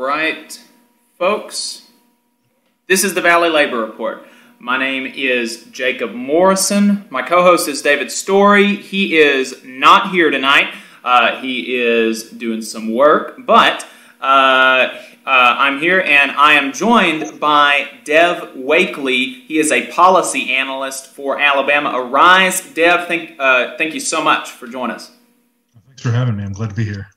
right, folks. This is the Valley Labor Report. My name is Jacob Morrison. My co host is David Story. He is not here tonight. Uh, he is doing some work, but uh, uh, I'm here and I am joined by Dev Wakeley. He is a policy analyst for Alabama Arise. Dev, thank, uh, thank you so much for joining us. Thanks for having me. I'm glad to be here.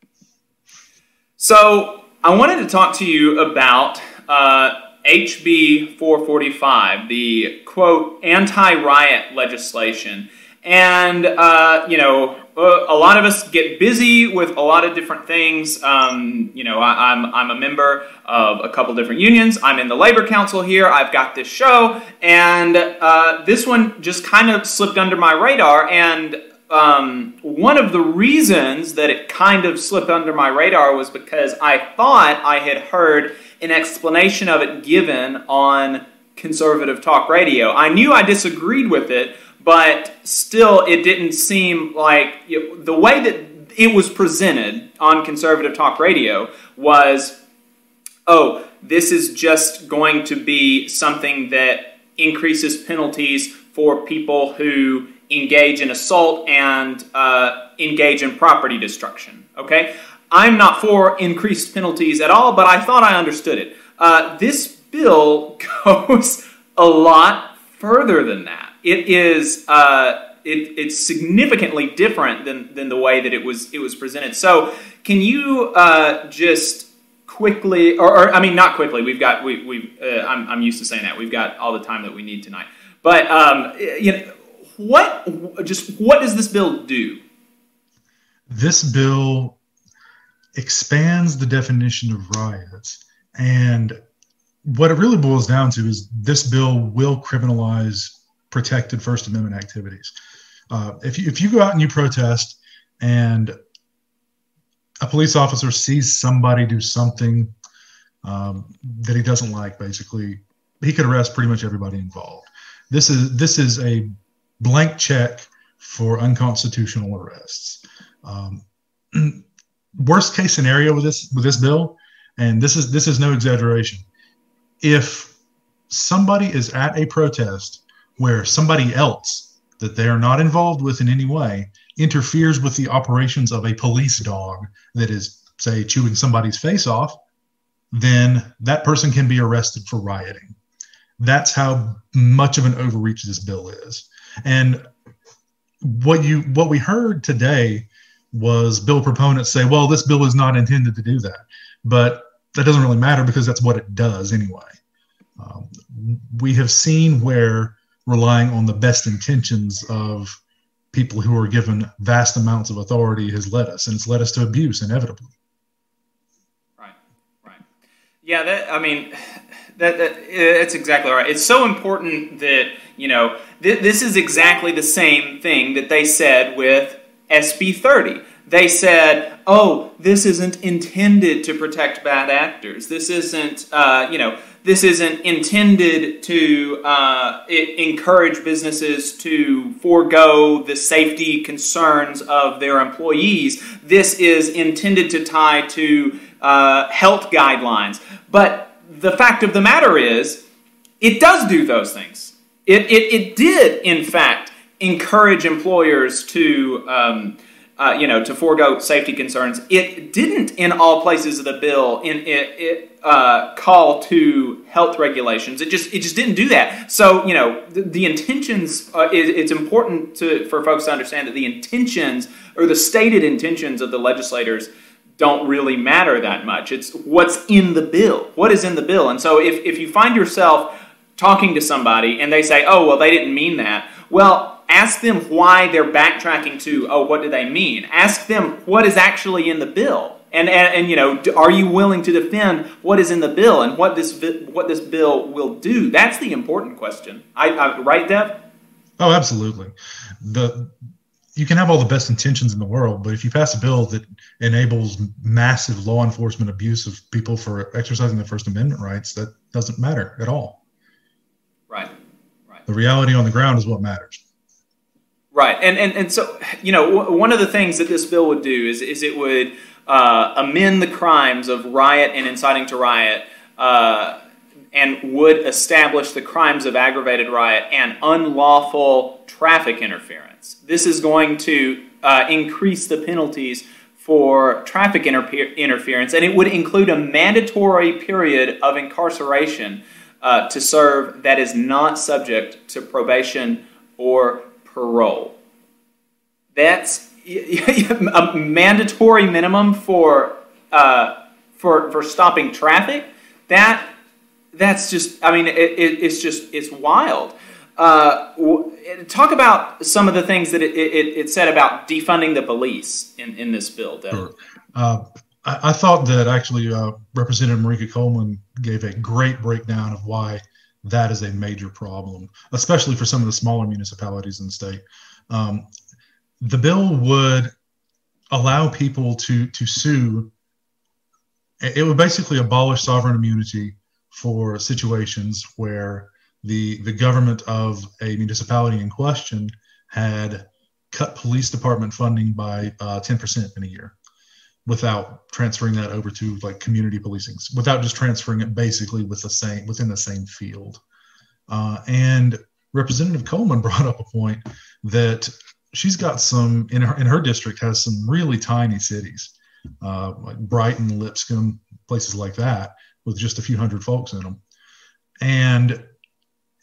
So, I wanted to talk to you about uh, HB 445, the quote, anti riot legislation. And, uh, you know, uh, a lot of us get busy with a lot of different things. Um, you know, I, am I'm, I'm a member of a couple different unions. I'm in the labor council here. I've got this show, and uh, this one just kind of slipped under my radar. And um, one of the reasons that it kind of slipped under my radar was because I thought I had heard an explanation of it given on conservative talk radio. I knew I disagreed with it, but still, it didn't seem like you know, the way that it was presented on conservative talk radio was oh, this is just going to be something that increases penalties for people who engage in assault and uh, engage in property destruction. Okay? I'm not for increased penalties at all, but I thought I understood it. Uh, this bill goes a lot further than that. It is. Uh, it, it's significantly different than, than the way that it was it was presented. So, can you uh, just quickly, or, or, I mean, not quickly. We've got we we. Uh, I'm I'm used to saying that. We've got all the time that we need tonight. But um, you know, what just what does this bill do? This bill expands the definition of riots, and what it really boils down to is this bill will criminalize protected First Amendment activities. Uh, if you if you go out and you protest, and a police officer sees somebody do something um, that he doesn't like, basically, he could arrest pretty much everybody involved. This is this is a blank check for unconstitutional arrests. Um, worst case scenario with this with this bill, and this is this is no exaggeration. If somebody is at a protest where somebody else that they are not involved with in any way interferes with the operations of a police dog that is, say, chewing somebody's face off, then that person can be arrested for rioting. That's how much of an overreach this bill is. And what you what we heard today was bill proponents say, well, this bill is not intended to do that. But that doesn't really matter because that's what it does anyway. Um, we have seen where relying on the best intentions of people who are given vast amounts of authority has led us, and it's led us to abuse inevitably. Right, right. Yeah, that, I mean, that, that it's exactly right. It's so important that you know th- this is exactly the same thing that they said with SB 30. They said, "Oh, this isn't intended to protect bad actors. This isn't, uh, you know, this isn't intended to uh, encourage businesses to forego the safety concerns of their employees. This is intended to tie to uh, health guidelines." But the fact of the matter is, it does do those things. It, it, it did, in fact, encourage employers to, um, uh, you know, to forego safety concerns. It didn't, in all places of the bill, in it, it uh, call to health regulations. It just it just didn't do that. So you know, the, the intentions. Uh, it, it's important to for folks to understand that the intentions or the stated intentions of the legislators don't really matter that much. It's what's in the bill. What is in the bill? And so if, if you find yourself talking to somebody and they say, oh, well, they didn't mean that, well, ask them why they're backtracking to, oh, what do they mean? Ask them what is actually in the bill. And, and, and you know, are you willing to defend what is in the bill and what this, what this bill will do? That's the important question. I, I right, Dev? Oh, absolutely. The you can have all the best intentions in the world, but if you pass a bill that enables massive law enforcement abuse of people for exercising their First Amendment rights, that doesn't matter at all. Right. Right. The reality on the ground is what matters. Right. And and, and so, you know, w- one of the things that this bill would do is is it would uh, amend the crimes of riot and inciting to riot, uh, and would establish the crimes of aggravated riot and unlawful traffic interference. This is going to uh, increase the penalties for traffic interpe- interference, and it would include a mandatory period of incarceration uh, to serve that is not subject to probation or parole. That's a mandatory minimum for uh, for for stopping traffic. That that's just. I mean, it, it, it's just it's wild. Uh, talk about some of the things that it, it, said about defunding the police in, in this bill. Sure. Uh, I, I, thought that actually uh, Representative Marika Coleman gave a great breakdown of why that is a major problem, especially for some of the smaller municipalities in the state. Um, the bill would allow people to to sue. It would basically abolish sovereign immunity for situations where the the government of a municipality in question had cut police department funding by uh, 10% in a year without transferring that over to like community policing without just transferring it basically with the same within the same field. Uh, and representative coleman brought up a point that she's got some in her in her district has some really tiny cities uh, like brighton lipscomb places like that with just a few hundred folks in them and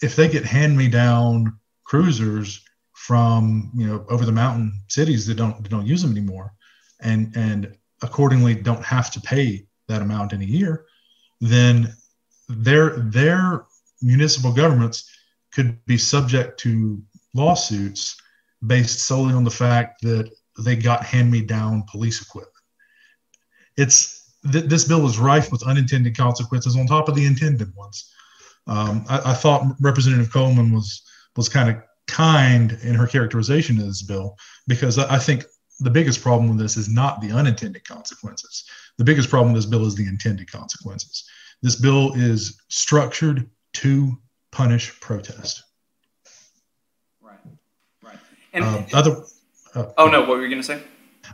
if they get hand me down cruisers from you know over the mountain cities that don't don't use them anymore and and accordingly don't have to pay that amount in a year then their their municipal governments could be subject to lawsuits based solely on the fact that they got hand me down police equipment. It's th- this bill is rife with unintended consequences on top of the intended ones um, I, I, thought Representative Coleman was was kind of kind in her characterization of this bill because I, I think the biggest problem with this is not the unintended consequences. The biggest problem with this bill is the intended consequences. This bill is structured to punish protest. Right. Right. And uh, other. Uh, oh no! What were you going to say?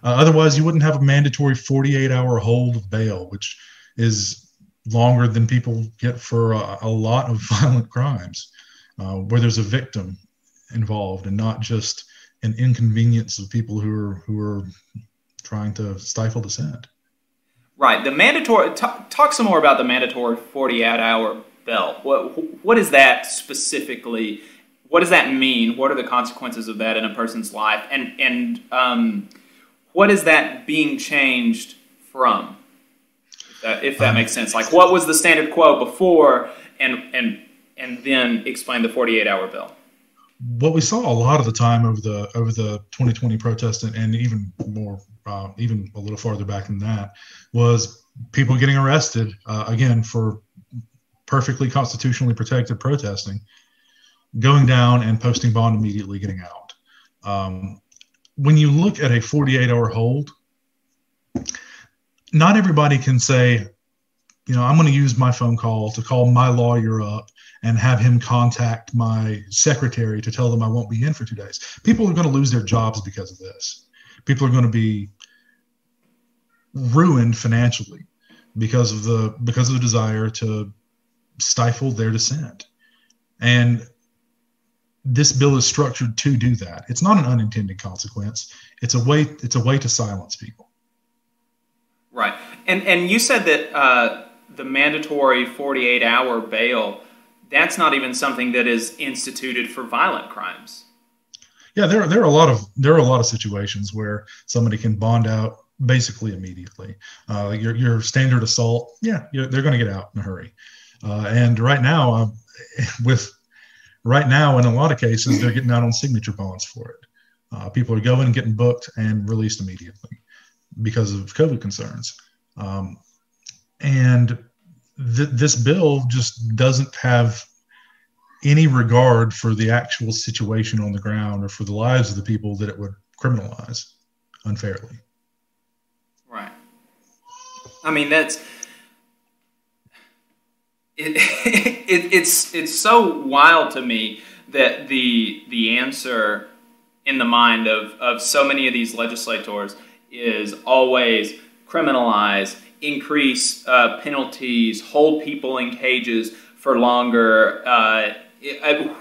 Uh, otherwise, you wouldn't have a mandatory 48-hour hold of bail, which is longer than people get for a, a lot of violent crimes, uh, where there's a victim involved and not just an inconvenience of people who are who are trying to stifle dissent. Right. The mandatory. T- talk some more about the mandatory 48 hour bell. What what is that specifically? What does that mean? What are the consequences of that in a person's life? And and um, what is that being changed from? if that um, makes sense. Like, what was the standard quo before, and and and then explain the 48 hour bill. What we saw a lot of the time over the over the 2020 protest, and, and even more, uh, even a little farther back than that, was people getting arrested uh, again for perfectly constitutionally protected protesting, going down and posting bond immediately, getting out. Um, when you look at a 48 hour hold, not everybody can say, you know, I'm going to use my phone call to call my lawyer up and have him contact my secretary to tell them I won't be in for two days. People are going to lose their jobs because of this. People are going to be ruined financially because of the because of the desire to stifle their dissent. And this bill is structured to do that. It's not an unintended consequence. It's a way it's a way to silence people. Right, and and you said that uh, the mandatory forty eight hour bail that's not even something that is instituted for violent crimes. Yeah, there are, there are a lot of there are a lot of situations where somebody can bond out basically immediately. Uh, your your standard assault, yeah, they're going to get out in a hurry. Uh, and right now, uh, with right now in a lot of cases, they're getting out on signature bonds for it. Uh, people are going and getting booked and released immediately because of COVID concerns. Um, and th- this bill just doesn't have any regard for the actual situation on the ground or for the lives of the people that it would criminalize unfairly. Right. I mean, that's it, it, it's it's so wild to me that the the answer in the mind of, of so many of these legislators is always criminalize, increase uh, penalties, hold people in cages for longer. Uh,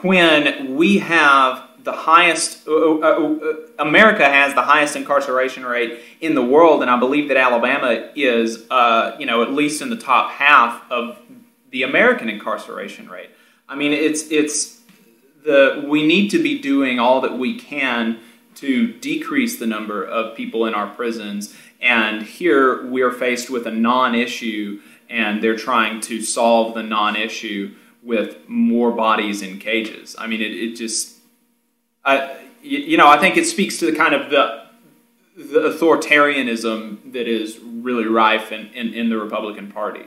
when we have the highest, uh, uh, uh, America has the highest incarceration rate in the world, and I believe that Alabama is, you know, at least in the top half of the American incarceration rate. I mean, it's it's the we need to be doing all that we can to decrease the number of people in our prisons. And here we're faced with a non-issue, and they're trying to solve the non-issue with more bodies in cages. I mean, it, it just, I, you know, I think it speaks to the kind of the the authoritarianism that is really rife in, in, in the Republican Party.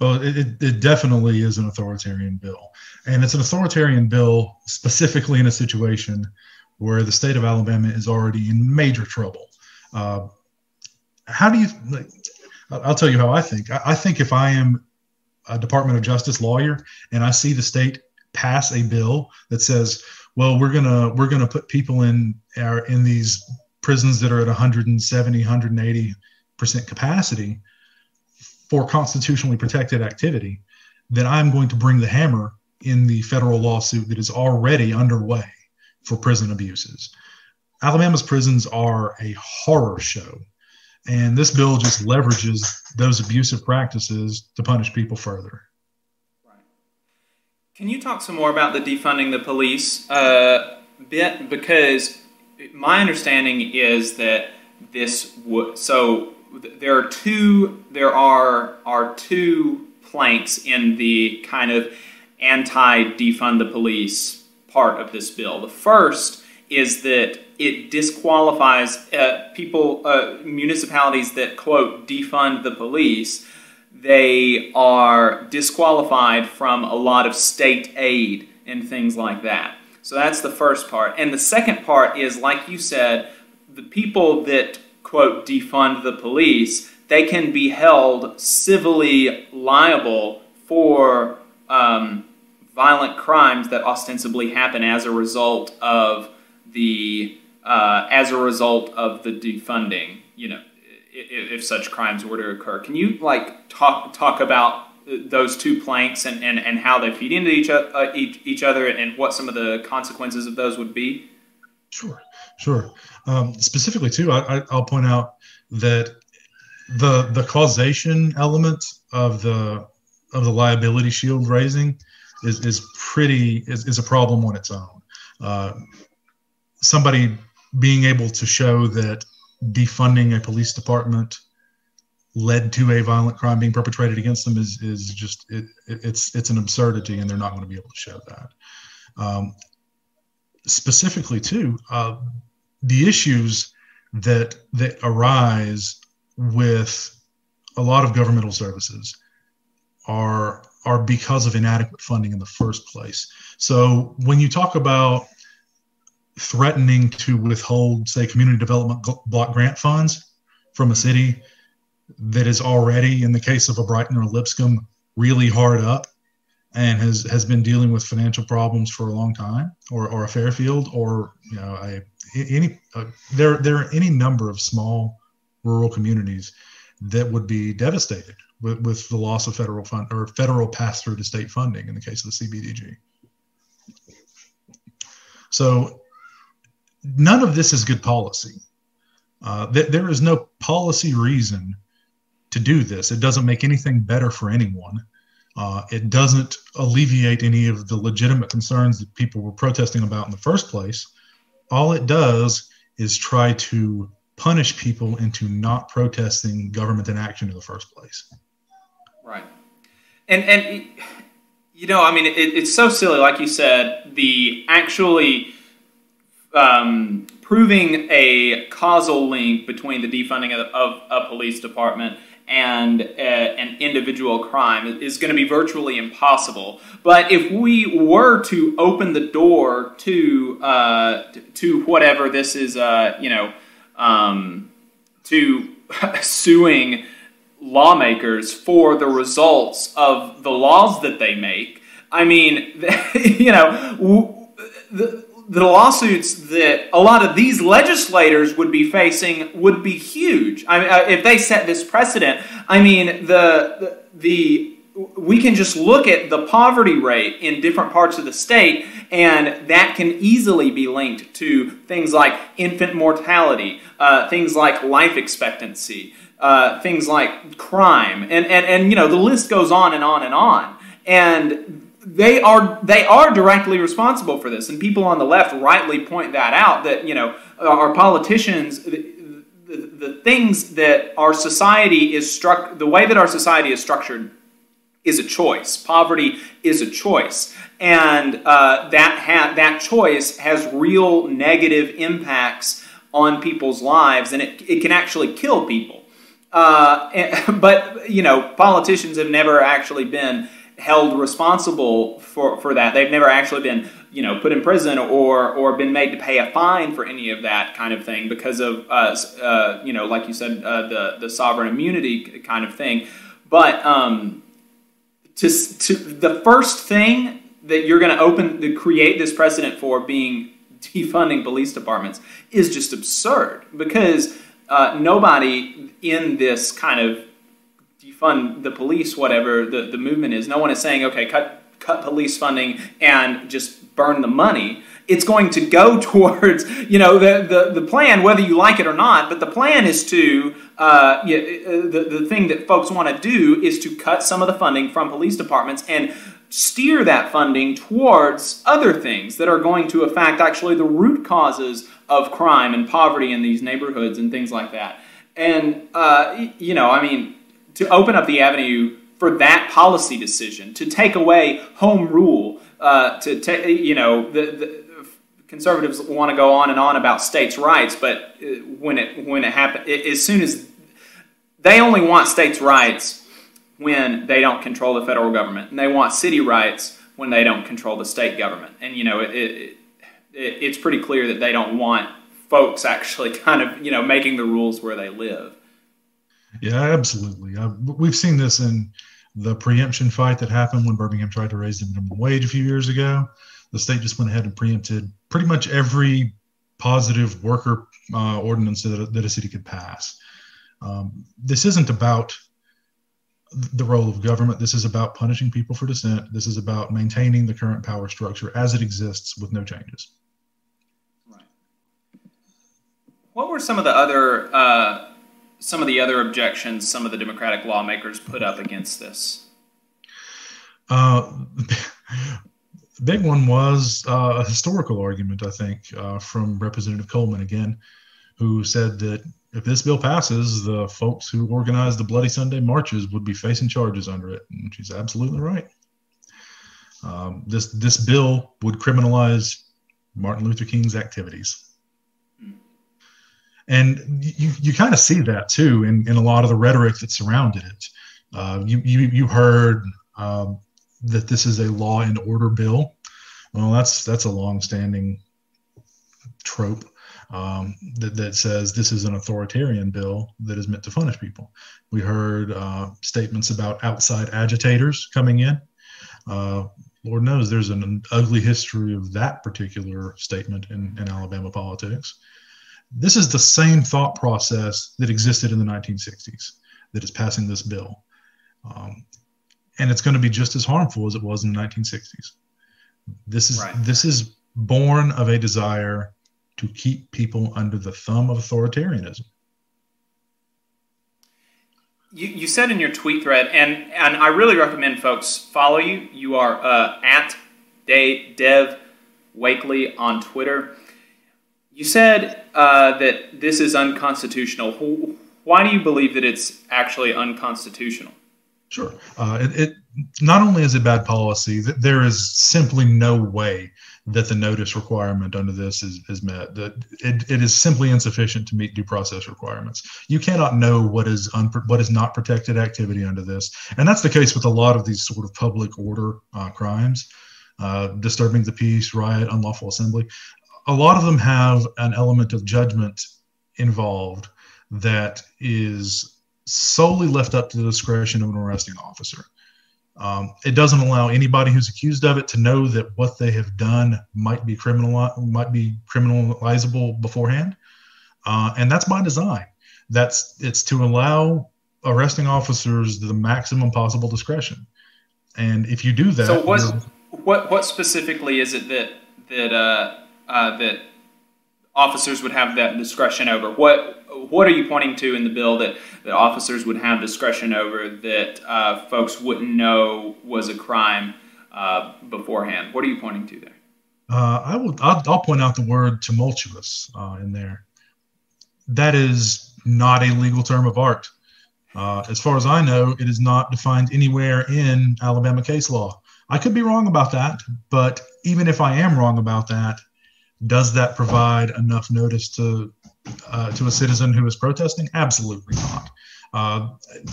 Well, it, it definitely is an authoritarian bill. And it's an authoritarian bill specifically in a situation where the state of Alabama is already in major trouble. Uh, how do you, like, I'll tell you how I think. I, I think if I am a Department of Justice lawyer and I see the state pass a bill that says, well, we're gonna we're gonna put people in our in these prisons that are at 170, 180 percent capacity for constitutionally protected activity, then I'm going to bring the hammer in the federal lawsuit that is already underway for prison abuses. Alabama's prisons are a horror show. And this bill just leverages those abusive practices to punish people further. Can you talk some more about the defunding the police uh, bit? Because my understanding is that this would so there are two there are are two planks in the kind of anti defund the police part of this bill. The first is that it disqualifies uh, people, uh, municipalities that quote defund the police. They are disqualified from a lot of state aid and things like that. So that's the first part. And the second part is, like you said, the people that quote defund the police, they can be held civilly liable for um, violent crimes that ostensibly happen as a result of the uh, as a result of the defunding. You know, if, if, such crimes were to occur, can you like talk talk about those two planks and, and, and how they feed into each, uh, each, each other and what some of the consequences of those would be? Sure, sure. Um, specifically, too, I, will point out that the the causation element of the of the liability shield raising is, is pretty is, is a problem on its own. Uh, somebody being able to show that defunding a police department led to a violent crime being perpetrated against them is is just it, it's it's an absurdity, and they're not going to be able to show that. Um, specifically, too, uh, the issues that that arise with a lot of governmental services are are because of inadequate funding in the first place. So when you talk about threatening to withhold, say, community development block grant funds from a city that is already, in the case of a Brighton or a Lipscomb, really hard up and has, has been dealing with financial problems for a long time, or, or a Fairfield, or you know, a, any uh, there there are any number of small rural communities that would be devastated with, with the loss of federal fund or federal pass through to state funding in the case of the CBDG. So none of this is good policy. Uh, th- there is no policy reason to do this. It doesn't make anything better for anyone. Uh, it doesn't alleviate any of the legitimate concerns that people were protesting about in the first place. All it does is try to punish people into not protesting government inaction in the first place. Right. And and you know, I mean, it, it's so silly. Like you said, the actually um, proving a causal link between the defunding of, of a police department and uh, an individual crime is going to be virtually impossible. But if we were to open the door to uh, to whatever this is, uh, you know, um, to suing lawmakers for the results of the laws that they make. I mean, you know, the, the lawsuits that a lot of these legislators would be facing would be huge. I mean, uh, if they set this precedent, I mean, the, the, the we can just look at the poverty rate in different parts of the state, and that can easily be linked to things like infant mortality, uh, things like life expectancy, uh, things like crime, and, and, and you know the list goes on and on and on. And they are they are directly responsible for this, and people on the left rightly point that out. That you know our politicians, the, the, the things that our society is struck, the way that our society is structured, is a choice. Poverty is a choice, and uh, that ha- that choice has real negative impacts on people's lives, and it it can actually kill people. Uh, and, but you know, politicians have never actually been held responsible for, for that. They've never actually been, you know, put in prison or or been made to pay a fine for any of that kind of thing because of, uh, uh, you know, like you said, uh, the the sovereign immunity kind of thing. But um, to to the first thing that you're going to open to create this precedent for being defunding police departments is just absurd because uh, nobody in this kind of defund the police, whatever the, the movement is. No one is saying, okay, cut cut police funding and just burn the money. It's going to go towards, you know, the, the, the plan, whether you like it or not, but the plan is to, uh, yeah, uh, the, the thing that folks want to do is to cut some of the funding from police departments and steer that funding towards other things that are going to affect actually the root causes of crime and poverty in these neighborhoods and things like that. And, uh, you know, I mean, to open up the avenue for that policy decision, to take away home rule, uh, to take, you know, the, the conservatives want to go on and on about states' rights, but uh, when it when it happens, as soon as they only want states' rights when they don't control the federal government, and they want city rights when they don't control the state government. And you know, it, it, it, it's pretty clear that they don't want folks actually kind of you know making the rules where they live. Yeah, absolutely. Uh, we've seen this in the preemption fight that happened when Birmingham tried to raise the minimum wage a few years ago. The state just went ahead and preempted pretty much every positive worker uh, ordinance that, that, a city could pass. Um, this isn't about the role of government. This is about punishing people for dissent. This is about maintaining the current power structure as it exists with no changes. Right. What were some of the other uh, some of the other objections some of the Democratic lawmakers put up against this? Uh, the big one was uh, a historical argument, I think, uh, from Representative Coleman again, who said that if this bill passes, the folks who organized the Bloody Sunday marches would be facing charges under it. And she's absolutely right. Um, this this bill would criminalize Martin Luther King's activities and you, you kind of see that too in, in a lot of the rhetoric that surrounded it. Uh, you, you, you heard um, that this is a law and order bill. Well, that's that's a long-standing trope um, that, that says this is an authoritarian bill that is meant to punish people. We heard uh, statements about outside agitators coming in. Uh, Lord knows there's an ugly history of that particular statement in, in Alabama politics. This is the same thought process that existed in the 1960s that is passing this bill. Um, and it's going to be just as harmful as it was in the 1960s. This is right. this is born of a desire to keep people under the thumb of authoritarianism. You, you said in your tweet thread, and, and I really recommend folks follow you. You are uh, at Dev Wakeley on Twitter. You said uh, that this is unconstitutional. Why do you believe that it's actually unconstitutional? Sure. Uh, it, it, not only is it bad policy, there is simply no way that the notice requirement under this is, is met. That it, it is simply insufficient to meet due process requirements. You cannot know what is unpro- what is not protected activity under this, and that's the case with a lot of these sort of public order uh, crimes. Uh, disturbing the peace, riot, unlawful assembly a lot of them have an element of judgment involved that is solely left up to the discretion of an arresting officer. Um, it doesn't allow anybody who's accused of it to know that what they have done might be criminal might be criminalizable beforehand, uh, and that's by design. That's it's to allow arresting officers the maximum possible discretion. And if you do that, so what what what specifically is it that that uh, uh, that officers would have that discretion over? What what are you pointing to in the bill that, that officers would have discretion over that uh, folks wouldn't know was a crime uh, beforehand? What are you pointing to there? Uh, I will. I'll, I'll, point out the word tumultuous uh, in there. That is not a legal term of art. Uh, as far as I know, it is not defined anywhere in Alabama case law. I could be wrong about that, but even if I am wrong about that, does that provide enough notice to uh, to a citizen who is protesting? Absolutely not. Uh,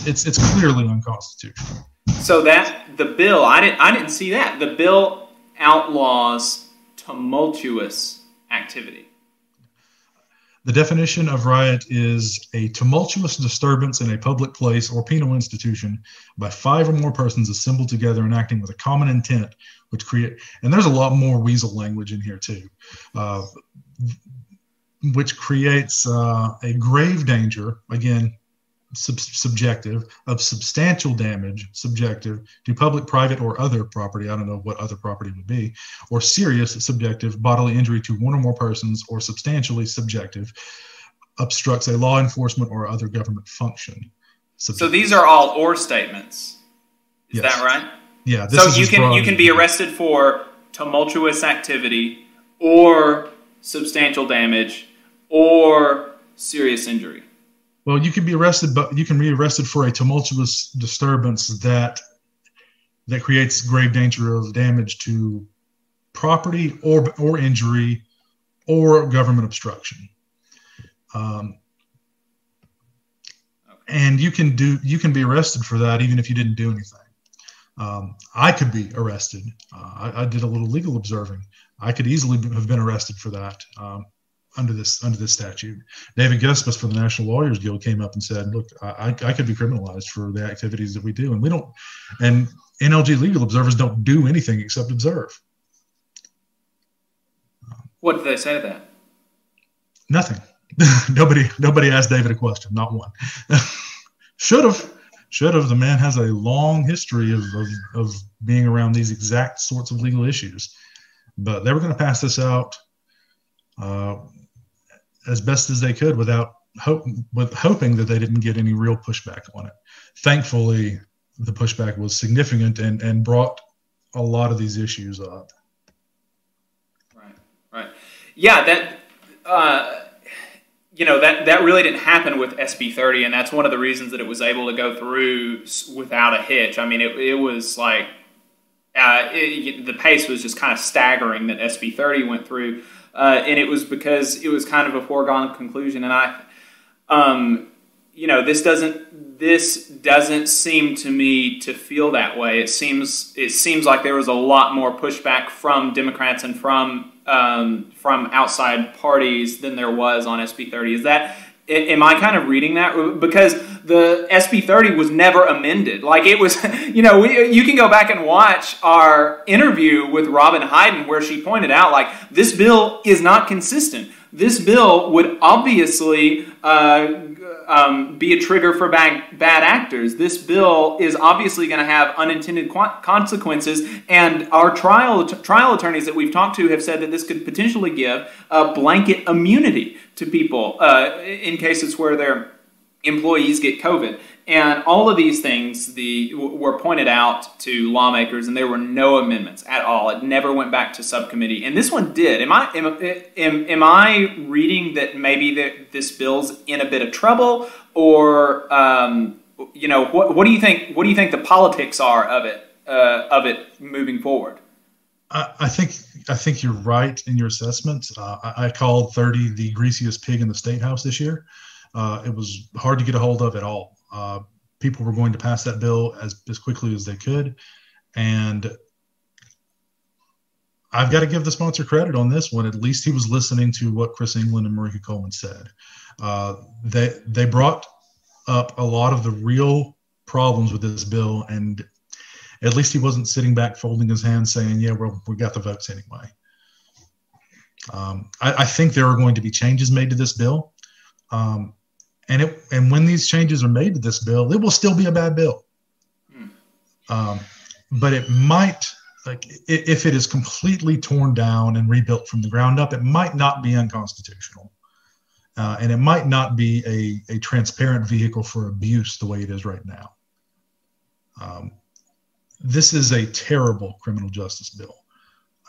it's it's clearly unconstitutional. So that the bill, I didn't I didn't see that. The bill outlaws tumultuous activity. The definition of riot is a tumultuous disturbance in a public place or penal institution by five or more persons assembled together and acting with a common intent, which create. And there's a lot more weasel language in here too, uh, which creates uh, a grave danger. Again, sub- subjective of substantial damage, subjective to public, private, or other property. I don't know what other property would be, or serious subjective bodily injury to one or more persons, or substantially subjective obstructs a law enforcement or other government function. Subjective. So these are all or statements. Is yes. that right? Yeah. so you can you can be arrested for tumultuous activity or substantial damage or serious injury. Well, you can be arrested, but you can be arrested for a tumultuous disturbance that that creates grave danger of damage to property or or injury or government obstruction. Um, and you can do you can be arrested for that even if you didn't do anything. Um, I could be arrested. Uh, I, I, did a little legal observing. I could easily have been arrested for that. Um, under this under this statute. David Gespass from the National Lawyers Guild came up and said, "Look, I, I could be criminalized for the activities that we do, and we don't, and NLG legal observers don't do anything except observe." What did they say to that? Nothing. nobody nobody asked David a question. Not one. Should have. Should have. The man has a long history of, of, of being around these exact sorts of legal issues. But they were going to pass this out uh, as best as they could without hope with hoping that they didn't get any real pushback on it. Thankfully, the pushback was significant and and brought a lot of these issues up. Right, right, yeah. That uh, you know that that really didn't happen with SB 30, and that's one of the reasons that it was able to go through without a hitch. I mean, it it was like. Uh, it, the pace was just kind of staggering that SB 30 went through uh, and it was because it was kind of a foregone conclusion. And I, um, you know, this doesn't this doesn't seem to me to feel that way. It seems it seems like there was a lot more pushback from Democrats and from um, from outside parties than there was on SB 30. Is that am I kind of reading that because the SB 30 was never amended? Like it was, you know, we, you can go back and watch our interview with Robin Hayden where she pointed out like this bill is not consistent. This bill would obviously uh, um, be a trigger for bad, bad actors. This bill is obviously going to have unintended consequences, and our trial trial attorneys that we've talked to have said that this could potentially give a blanket immunity to people uh, in cases where their employees get COVID. And all of these things the, were pointed out to lawmakers, and there were no amendments at all. It never went back to subcommittee, and this one did. Am I am, am, am I reading that maybe that this bill's in a bit of trouble, or um, you know what, what do you think? What do you think the politics are of it uh, of it moving forward? I, I think I think you're right in your assessment. Uh, I, I, called 30 the greasiest pig in the state house this year. Uh, it was hard to get a hold of at all. Uh, people were going to pass that bill as, as quickly as they could. And I've got to give the sponsor credit on this one. At least he was listening to what Chris England and Marika Coleman said. Uh, they they brought up a lot of the real problems with this bill, and at least he wasn't sitting back folding his hands saying, yeah, well, we got the votes anyway. Um, I, I, think there are going to be changes made to this bill. Um, and it, and when these changes are made to this bill, it will still be a bad bill. Hmm. Um, but it might, like, if it is completely torn down and rebuilt from the ground up, it might not be unconstitutional. Uh, and it might not be a, a transparent vehicle for abuse the way it is right now. Um, this is a terrible criminal justice bill.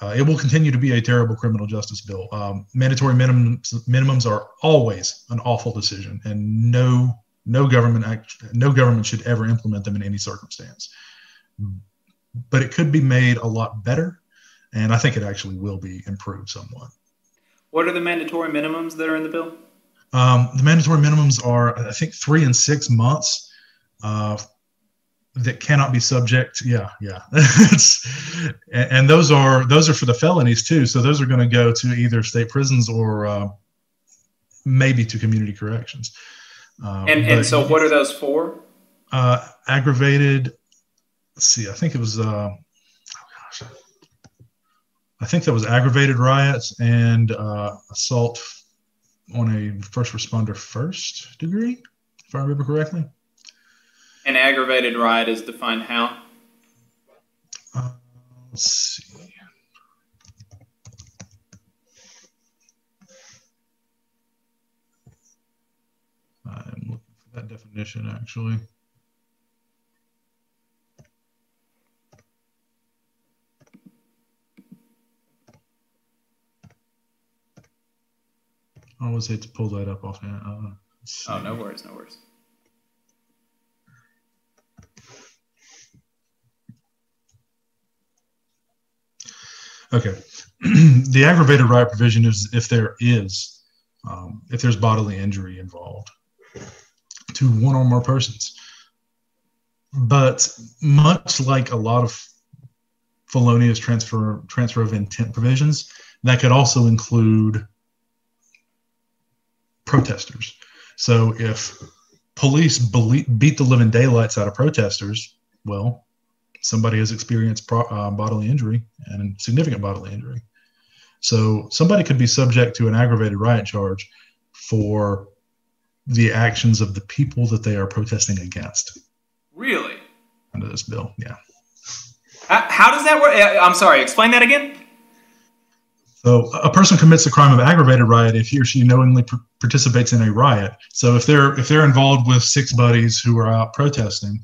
Uh, it will continue to be a terrible criminal justice bill. Um, mandatory minimums, minimums are always an awful decision, and no no government act, no government should ever implement them in any circumstance. But it could be made a lot better, and I think it actually will be improved somewhat. What are the mandatory minimums that are in the bill? Um, the mandatory minimums are, I think, three and six months uh, that cannot be subject. Yeah, yeah. and, and, those are those are for the felonies too. So those are going to go to either state prisons or uh, maybe to community corrections. Uh, and and so, what are those for? Uh, aggravated. Let's see. I think it was. Uh, oh gosh. I think that was aggravated riots and uh, assault on a first responder first degree, if I remember correctly. An aggravated riot is defined how? Uh, let's see. I'm looking for that definition actually. I always hate to pull that up offhand. Uh, oh, no worries, no worries. Okay. the aggravated riot provision is if there is, um, if there's bodily injury involved to one or more persons. But much like a lot of felonious transfer transfer of intent provisions, that could also include protesters. So if police beat the living daylights out of protesters, well, somebody has experienced pro, uh, bodily injury and significant bodily injury. So somebody could be subject to an aggravated riot charge for the actions of the people that they are protesting against. Really? Under this bill, yeah. How, how does that work? I'm sorry, explain that again. So a person commits a crime of aggravated riot if he or she knowingly pr- participates in a riot. So if they're if they're involved with six buddies who are out protesting,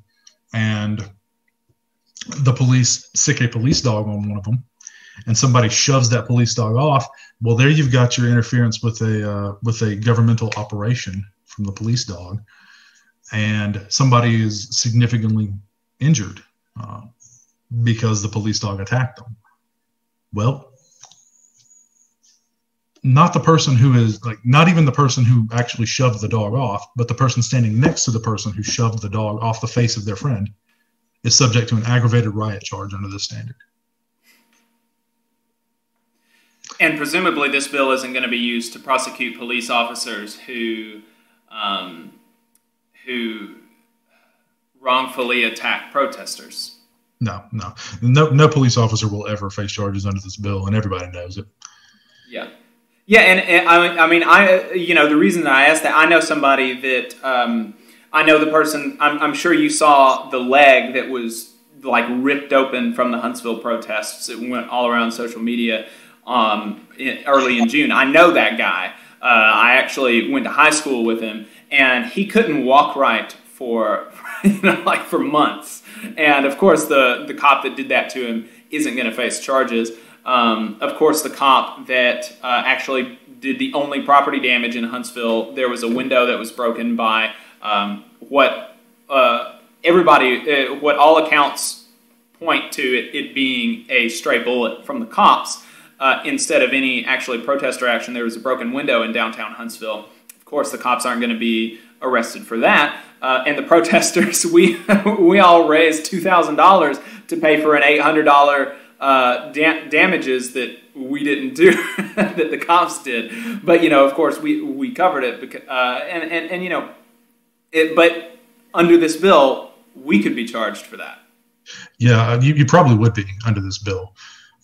and the police sic a police dog on one of them, and somebody shoves that police dog off, well, there you've got your interference with a uh, with a governmental operation from the police dog, and somebody is significantly injured uh, because the police dog attacked them. Well, not the person who is like not even the person who actually shoved the dog off, but the person standing next to the person who shoved the dog off the face of their friend is subject to an aggravated riot charge under this standard. And presumably, this bill isn't going to be used to prosecute police officers who um, who wrongfully attack protesters. No, no, no, no police officer will ever face charges under this bill, and everybody knows it. Yeah, yeah, and, and I, I mean, I, you know, the reason that I asked that, I know somebody that um, I know the person. I'm, I'm sure you saw the leg that was like ripped open from the Huntsville protests. It went all around social media um, in, early in June. I know that guy. Uh, I actually went to high school with him, and he couldn't walk right for you know like for months. And of course, the the cop that did that to him isn't going to face charges. Um, of course, the cop that uh, actually did the only property damage in Huntsville, there was a window that was broken by um, what uh, everybody, uh, what all accounts point to it, it, being a stray bullet from the cops uh, instead of any actually protester action. There was a broken window in downtown Huntsville. Of course, the cops aren't going to be arrested for that. Uh, and the protesters, we we all raised two thousand dollars to pay for an eight hundred dollar uh, da- damages that we didn't do that the cops did. But you know, of course, we we covered it because uh, and, and and you know it, but under this bill, we could be charged for that. Yeah, you, you probably would be under this bill.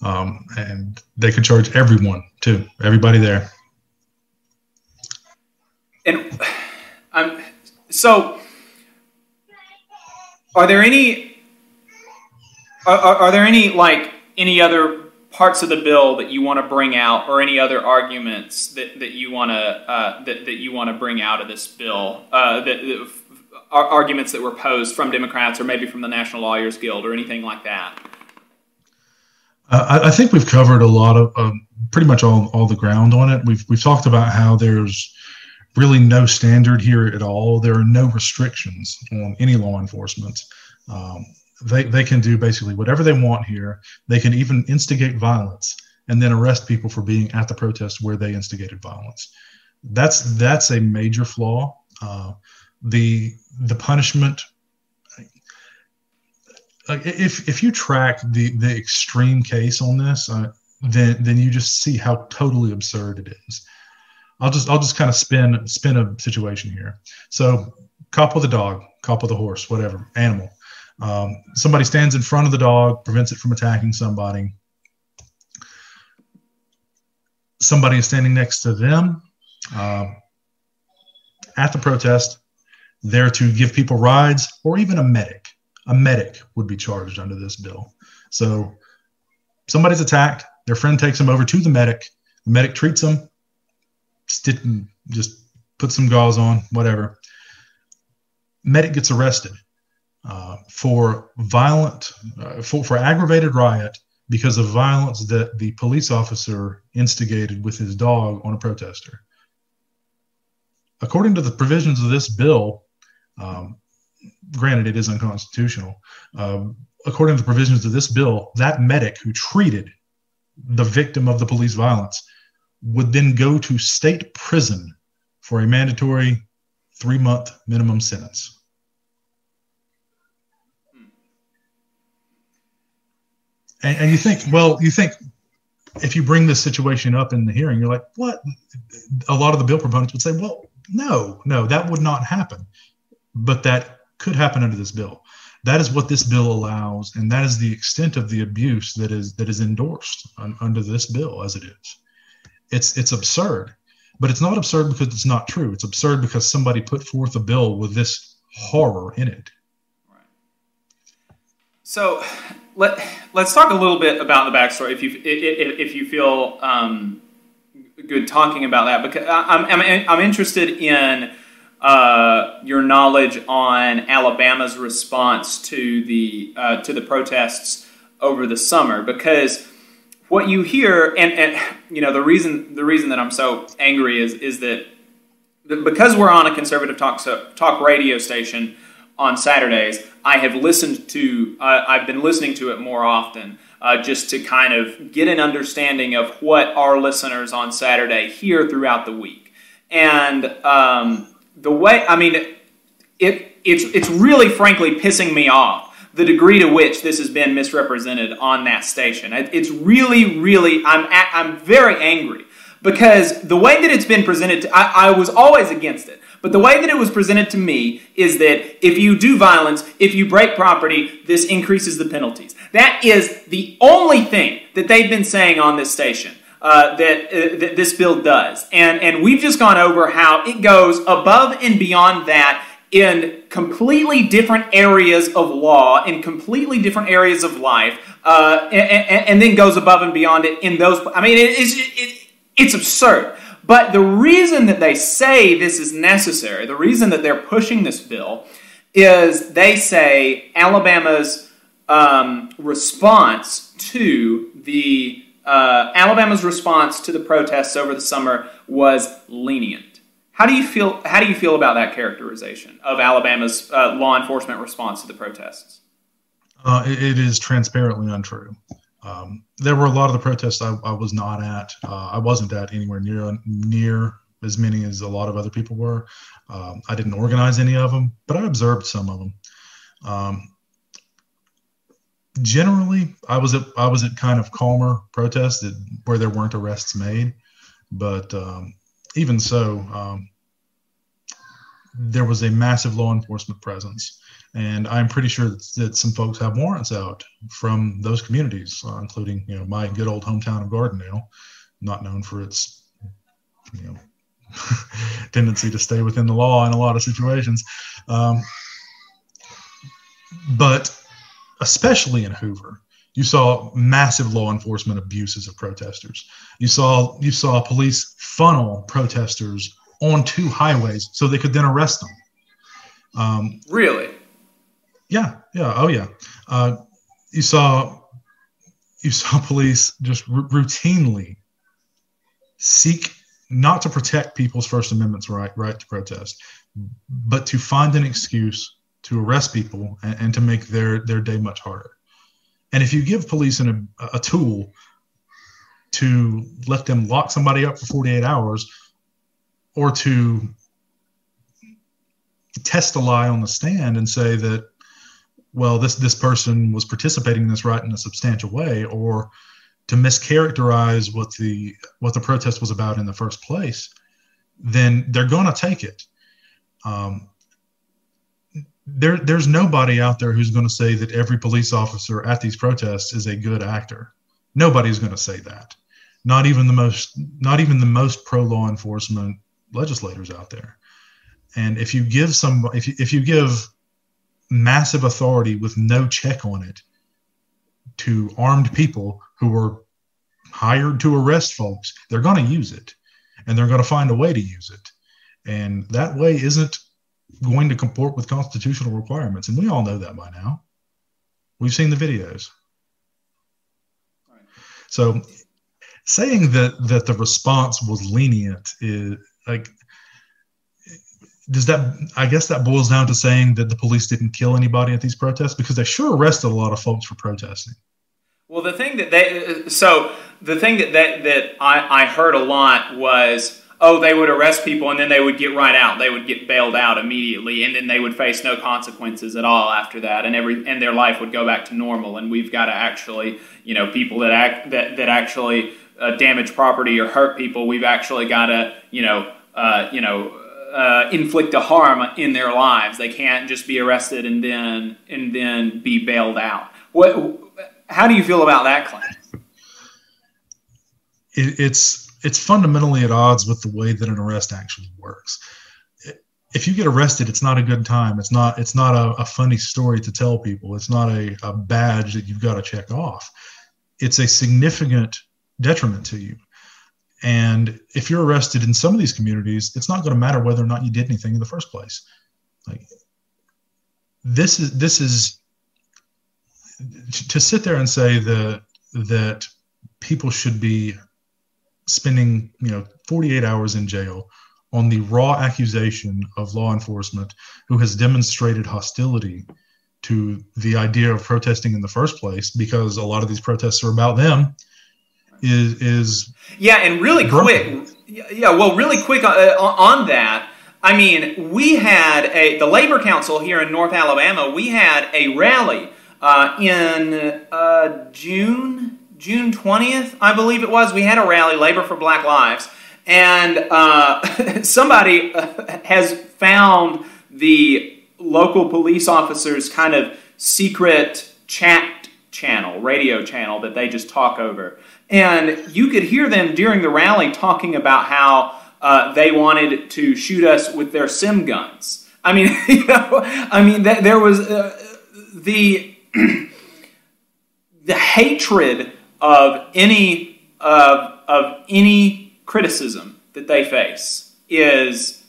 Um, and they could charge everyone too, everybody there. And um, so, are there any? Are, are, are there any like any other parts of the bill that you want to bring out, or any other arguments that, that you want to uh, that, that you want to bring out of this bill? Uh, that, that arguments that were posed from Democrats, or maybe from the National Lawyers Guild, or anything like that. Uh, I, I, think we've covered a lot of um, pretty much all, all the ground on it. We've we've talked about how there's really no standard here at all. There are no restrictions on any law enforcement. Um, they they can do basically whatever they want here. They can even instigate violence and then arrest people for being at the protest where they instigated violence. That's that's a major flaw. Uh, the the punishment if if you track the the extreme case on this, uh, then then you just see how totally absurd it is. I'll just I'll just kind of spin spin a situation here. So, cop with a dog, cop with a horse, whatever animal. Um, somebody stands in front of the dog, prevents it from attacking somebody. Somebody is standing next to them uh, at the protest, there to give people rides or even a medic a medic would be charged under this bill. So somebody's attacked, their friend takes them over to the medic, the medic treats them, just put some gauze on, whatever. Medic gets arrested uh, for violent, uh, for, for aggravated riot because of violence that the police officer instigated with his dog on a protester. According to the provisions of this bill, um, granted, it is unconstitutional. Um, according to the provisions of this bill, that medic who treated the victim of the police violence would then go to state prison for a mandatory three month minimum sentence. And, and, you think, well, you think if you bring this situation up in the hearing, you're like, what? A lot of the bill proponents would say, well, no, no, that would not happen. But that could happen under this bill. That is what this bill allows, and that is the extent of the abuse that is that is endorsed under this bill as it is. It's it's absurd, but it's not absurd because it's not true. It's absurd because somebody put forth a bill with this horror in it. So let let's talk a little bit about the backstory, if you if, if you feel um, good talking about that, because I'm I'm, I'm interested in uh, your knowledge on Alabama's response to the uh, to the protests over the summer, because what you hear, and, and you know the reason the reason that I'm so angry is is that because we're on a conservative talk so, talk radio station on Saturdays, I have listened to uh, I've been listening to it more often. Uh, just to kind of get an understanding of what our listeners on Saturday hear throughout the week. And um, the way I mean, it it's it's really frankly pissing me off the degree to which this has been misrepresented on that station. It's really, really I'm I'm very angry because the way that it's been presented, to, I, I was always against it. But the way that it was presented to me is that if you do violence, if you break property, this increases the penalties. That is the only thing that they've been saying on this station uh, that, uh, that this bill does. And, and we've just gone over how it goes above and beyond that in completely different areas of law, in completely different areas of life, uh, and, and, then goes above and beyond it in those. I mean, it, it's, it, it's absurd. But the reason that they say this is necessary, the reason that they're pushing this bill, is they say Alabama's um, response to the uh, Alabama's response to the protests over the summer was lenient. How do you feel? How do you feel about that characterization of Alabama's uh, law enforcement response to the protests? Uh, it, it is transparently untrue. Um, there were a lot of the protests I, I was not at. Uh, I wasn't at anywhere near near as many as a lot of other people were. Um, I didn't organize any of them, but I observed some of them. Um, generally, I was at I was at kind of calmer protests that, where there weren't arrests made, but um, even so, um, there was a massive law enforcement presence. And I'm pretty sure that, that some folks have warrants out from those communities, uh, including you know my good old hometown of Gardendale, not known for its you know tendency to stay within the law in a lot of situations. Um, but especially in Hoover, you saw massive law enforcement abuses of protesters. You saw you saw police funnel protesters onto highways so they could then arrest them. Um, really? Yeah, yeah, oh yeah. Uh, you saw you saw police just r- routinely seek not to protect people's First Amendment's right right to protest, but to find an excuse to arrest people and, and to make their their day much harder. And if you give police an, a, a tool to let them lock somebody up for 48 hours or to test a lie on the stand and say that well this this person was participating in this right in a substantial way or to mischaracterize what the what the protest was about in the first place, then they're going to take it. Um, there, there's nobody out there who's going to say that every police officer at these protests is a good actor. Nobody's going to say that. Not even the most, not even the most pro law enforcement legislators out there. And if you give some, if you, if you give massive authority with no check on it to armed people who were hired to arrest folks, they're going to use it and they're going to find a way to use it. And that way isn't going to comport with constitutional requirements. And we all know that by now. We've seen the videos. Right. So saying that that the response was lenient is like does that i guess that boils down to saying that the police didn't kill anybody at these protests? Because they sure arrested a lot of folks for protesting. Well, the thing that they so the thing that that, that I, I heard a lot was oh they would arrest people and then they would get right out. They would get bailed out immediately and then they would face no consequences at all after that. And every and their life would go back to normal. And we've got to actually you know people that act that that actually uh, damage property or hurt people we've actually got to you know uh, you know uh, inflict a harm in their lives they can't just be arrested and then and then be bailed out what how do you feel about that claim? It, it's it's fundamentally at odds with the way that an arrest actually works. If you get arrested, it's not a good time. It's not it's not a, a funny story to tell people. It's not a, a badge that you've got to check off. It's a significant detriment to you. And if you're arrested in some of these communities, it's not going to matter whether or not you did anything in the first place. Like this is this is to sit there and say that that people should be spending you know 48 hours in jail on the raw accusation of law enforcement who has demonstrated hostility to the idea of protesting in the first place because a lot of these protests are about them is is yeah and really quick yeah well really quick on, uh, on that i mean we had a the labor council here in north alabama we had a rally uh, in uh, June, June 20th, I believe it was, we had a rally, Labor for Black Lives, and uh, somebody uh, has found the local police officers' kind of secret chat channel, radio channel that they just talk over. And you could hear them during the rally talking about how uh, they wanted to shoot us with their sim guns. I mean, you know, I mean, th- there was uh, the the hatred of any of, of any criticism that they face is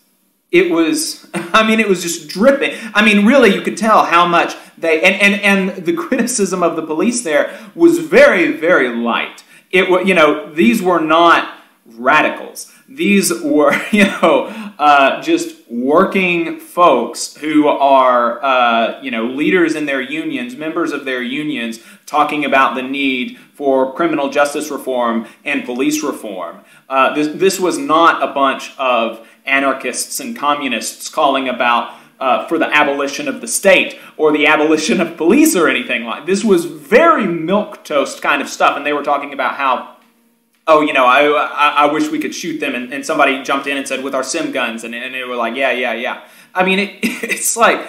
it was i mean it was just dripping. I mean really you could tell how much they and and, and the criticism of the police there was very very light. It was you know these were not radicals. These were, you know, uh, just working folks who are, uh, you know, leaders in their unions, members of their unions, talking about the need for criminal justice reform and police reform. Uh, this, this was not a bunch of anarchists and communists calling about uh, for the abolition of the state or the abolition of police or anything like this was very milk toast kind of stuff and they were talking about how oh, you know, I, I, I wish we could shoot them. And, and, somebody jumped in and said, with our sim guns. And, and they were like, yeah, yeah, yeah. I mean, it, it's like,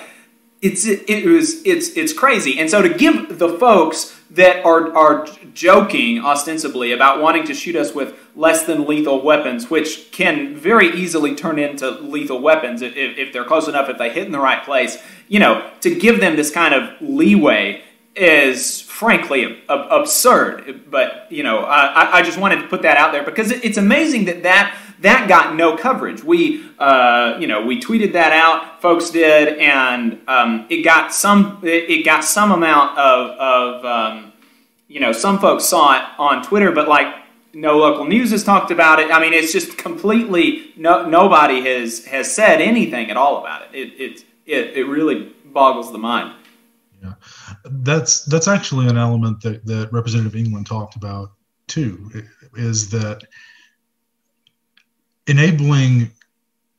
it's it, it was it's it's crazy. And so to give the folks that are are joking ostensibly about wanting to shoot us with less than lethal weapons, which can very easily turn into lethal weapons if, if they're close enough, if they hit in the right place. You know, to give them this kind of leeway is frankly absurd. But you know, I, I just wanted to put that out there because it's amazing that that that got no coverage. We, uh, you know, we tweeted that out, folks did, and um, it got some it got some amount of, of um, you know, some folks saw it on Twitter, but like no local news has talked about it. I mean, it's just completely no nobody has has said anything at all about it. It it it, it really boggles the mind. Yeah, that's that's actually an element that that Representative England talked about too. Is that enabling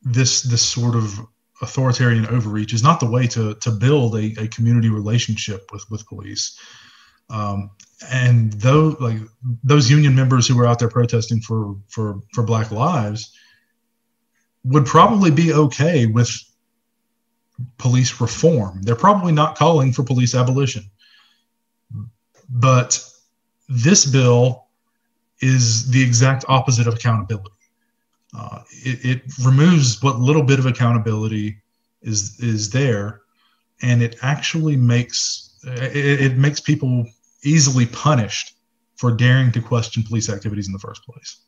this this sort of authoritarian overreach is not the way to to build a, a community relationship with with police. Um, and though like those union members who were out there protesting for for for Black Lives would probably be okay with police reform. They're probably not calling for police abolition. But this bill is the exact opposite of accountability. Uh, it, it, removes what little bit of accountability is is there, and it actually makes it, it makes people easily punished for daring to question police activities in the first place.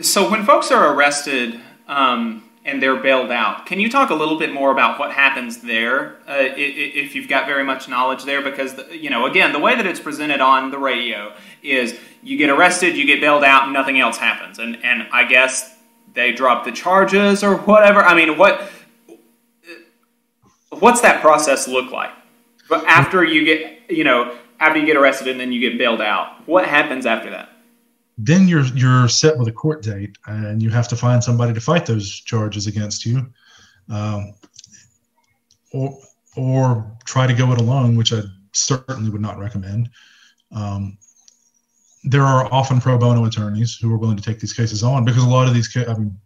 So when folks are arrested um, and they're bailed out, can you talk a little bit more about what happens there, uh, if you've got very much knowledge there? Because the, you know, again, the way that it's presented on the radio is you get arrested, you get bailed out, and nothing else happens. And and I guess they drop the charges or whatever. I mean, what what's that process look like? But after you get, you know, after you get arrested and then you get bailed out, what happens after that? Then you're you're set with a court date, and you have to find somebody to fight those charges against you, um, or or try to go it alone, which I certainly would not recommend. Um, there are often pro bono attorneys who are willing to take these cases on because a lot of these, I mean,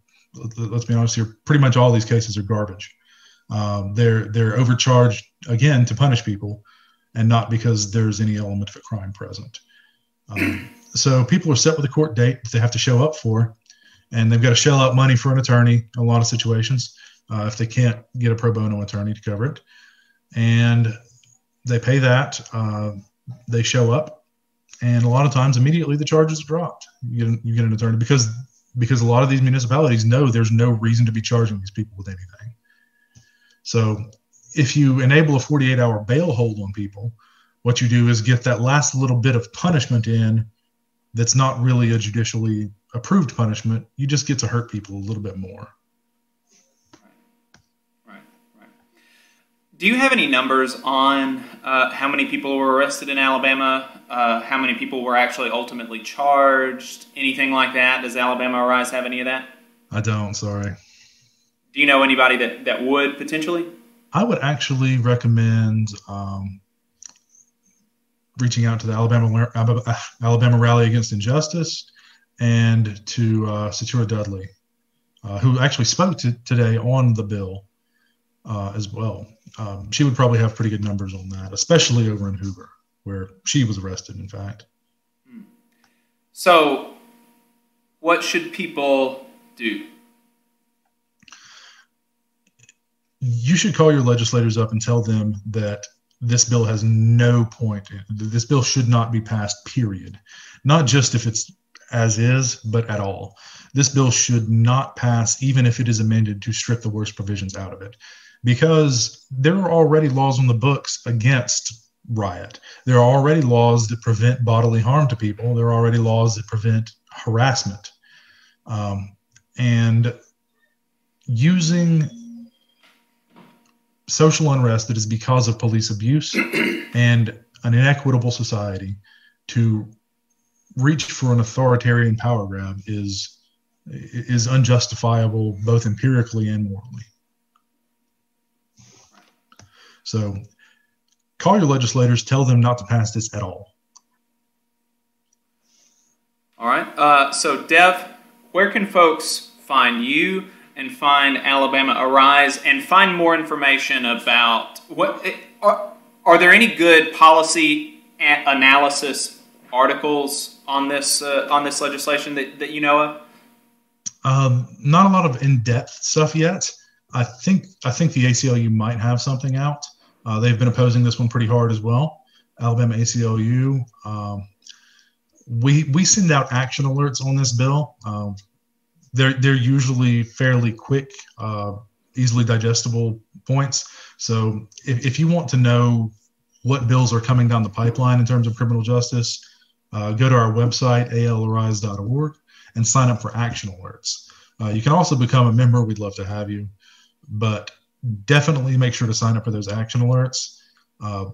let's be honest here, pretty much all these cases are garbage. Um, they're they're overcharged again to punish people, and not because there's any element of a crime present. So people are set with a court date that they have to show up for, and they've got to shell out money for an attorney. A lot of situations, uh, if they can't get a pro bono attorney to cover it, and they pay that. Uh, they show up and a lot of times immediately the charges are dropped. You get, you get an attorney because because a lot of these municipalities know there's no reason to be charging these people with anything. So if you enable a 48 hour bail hold on people, what you do is get that last little bit of punishment in that's not really a judicially approved punishment. You just get to hurt people a little bit more. Right, right, right. Do you have any numbers on uh, how many people were arrested in Alabama? Uh, how many people were actually ultimately charged? Anything like that? Does Alabama Arise have any of that? I don't. Sorry. Do you know anybody that, that would potentially? I would actually recommend um, reaching out to the Alabama Alabama Rally Against Injustice and to uh, Satura Dudley, uh, who actually spoke to, today on the bill uh, as well um, she would probably have pretty good numbers on that, especially over in Hoover, where she was arrested, in fact. So, what should people do? You should call your legislators up and tell them that this bill has no point. This bill should not be passed, period. Not just if it's as is, but at all. This bill should not pass, even if it is amended to strip the worst provisions out of it because there are already laws on the books against riot. There are already laws that prevent bodily harm to people. There are already laws that prevent harassment. Um, and using social unrest that is because of police abuse and an inequitable society to reach for an authoritarian power grab is is unjustifiable both empirically and morally. So call your legislators, tell them not to pass this at all. All right. Uh, so, Dev, where can folks find you? And find Alabama Arise and find more information about what are, are there any good policy analysis articles on this uh, on this legislation that, that you know of? Um, not a lot of in-depth stuff yet. I think I think the ACLU might have something out. Uh, they've been opposing this one pretty hard as well. Alabama ACLU. Um, we we send out action alerts on this bill. Um, they're they're usually fairly quick, uh, easily digestible points. So if, if you want to know what bills are coming down the pipeline in terms of criminal justice, uh, go to our website alarise.org and sign up for action alerts. Uh, you can also become a member. We'd love to have you, but definitely make sure to sign up for those action alerts. Uh,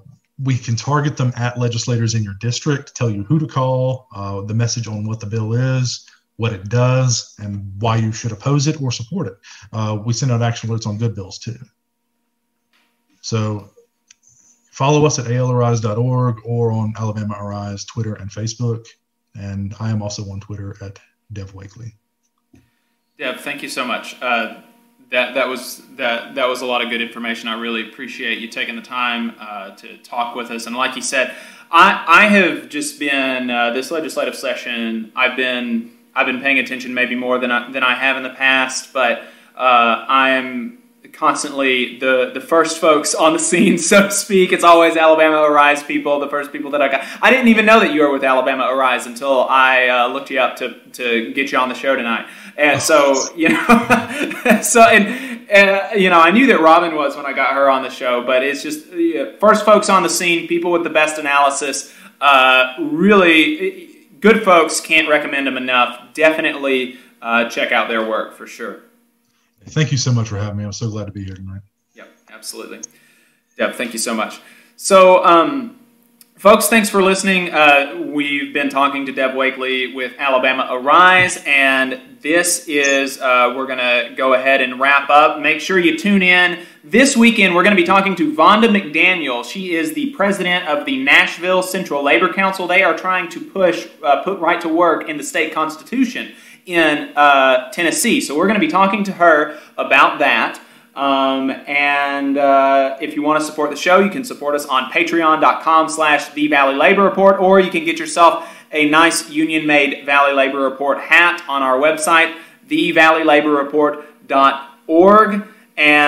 we can target them at legislators in your district, tell you who to call, uh, the message on what the bill is, what it does, and why you should oppose it or support it. Uh, we send out action alerts on good bills too. So follow us at alarise.org or on Alabama Arise Twitter and Facebook. And I am also on Twitter at Dev Wakeley. Dev, thank you so much. Uh, that that was that that was a lot of good information. I really appreciate you taking the time uh, to talk with us. And like you said, I I have just been uh, this legislative session. I've been I've been paying attention maybe more than I, than I have in the past, but uh, I am constantly the the first folks on the scene, so to speak. It's always Alabama Arise people, the first people that I got. I didn't even know that you were with Alabama Arise until I uh, looked you up to to get you on the show tonight. And so you know, so and uh, you know, I knew that Robin was when I got her on the show, but it's just first folks on the scene, people with the best analysis. Uh, really good folks. Can't recommend them enough. Definitely uh, check out their work for sure. Thank you so much for having me. I'm so glad to be here tonight. Yep, absolutely. Dev, thank you so much. So, um, folks, thanks for listening. Uh, we've been talking to Dev Wakeley with Alabama Arise, and this is, uh, we're going to go ahead and wrap up. Make sure you tune in. This weekend, we're going to be talking to Vonda McDaniel. She is the president of the Nashville Central Labor Council. They are trying to push, uh, put right to work in the state constitution in uh, Tennessee. So we're going to be talking to her about that. Um, and uh, if you want to support the show, you can support us on patreon.com slash the Valley Labor Report, or you can get yourself a nice union-made Valley Labor Report hat on our website, thevalleylaborreport.org. And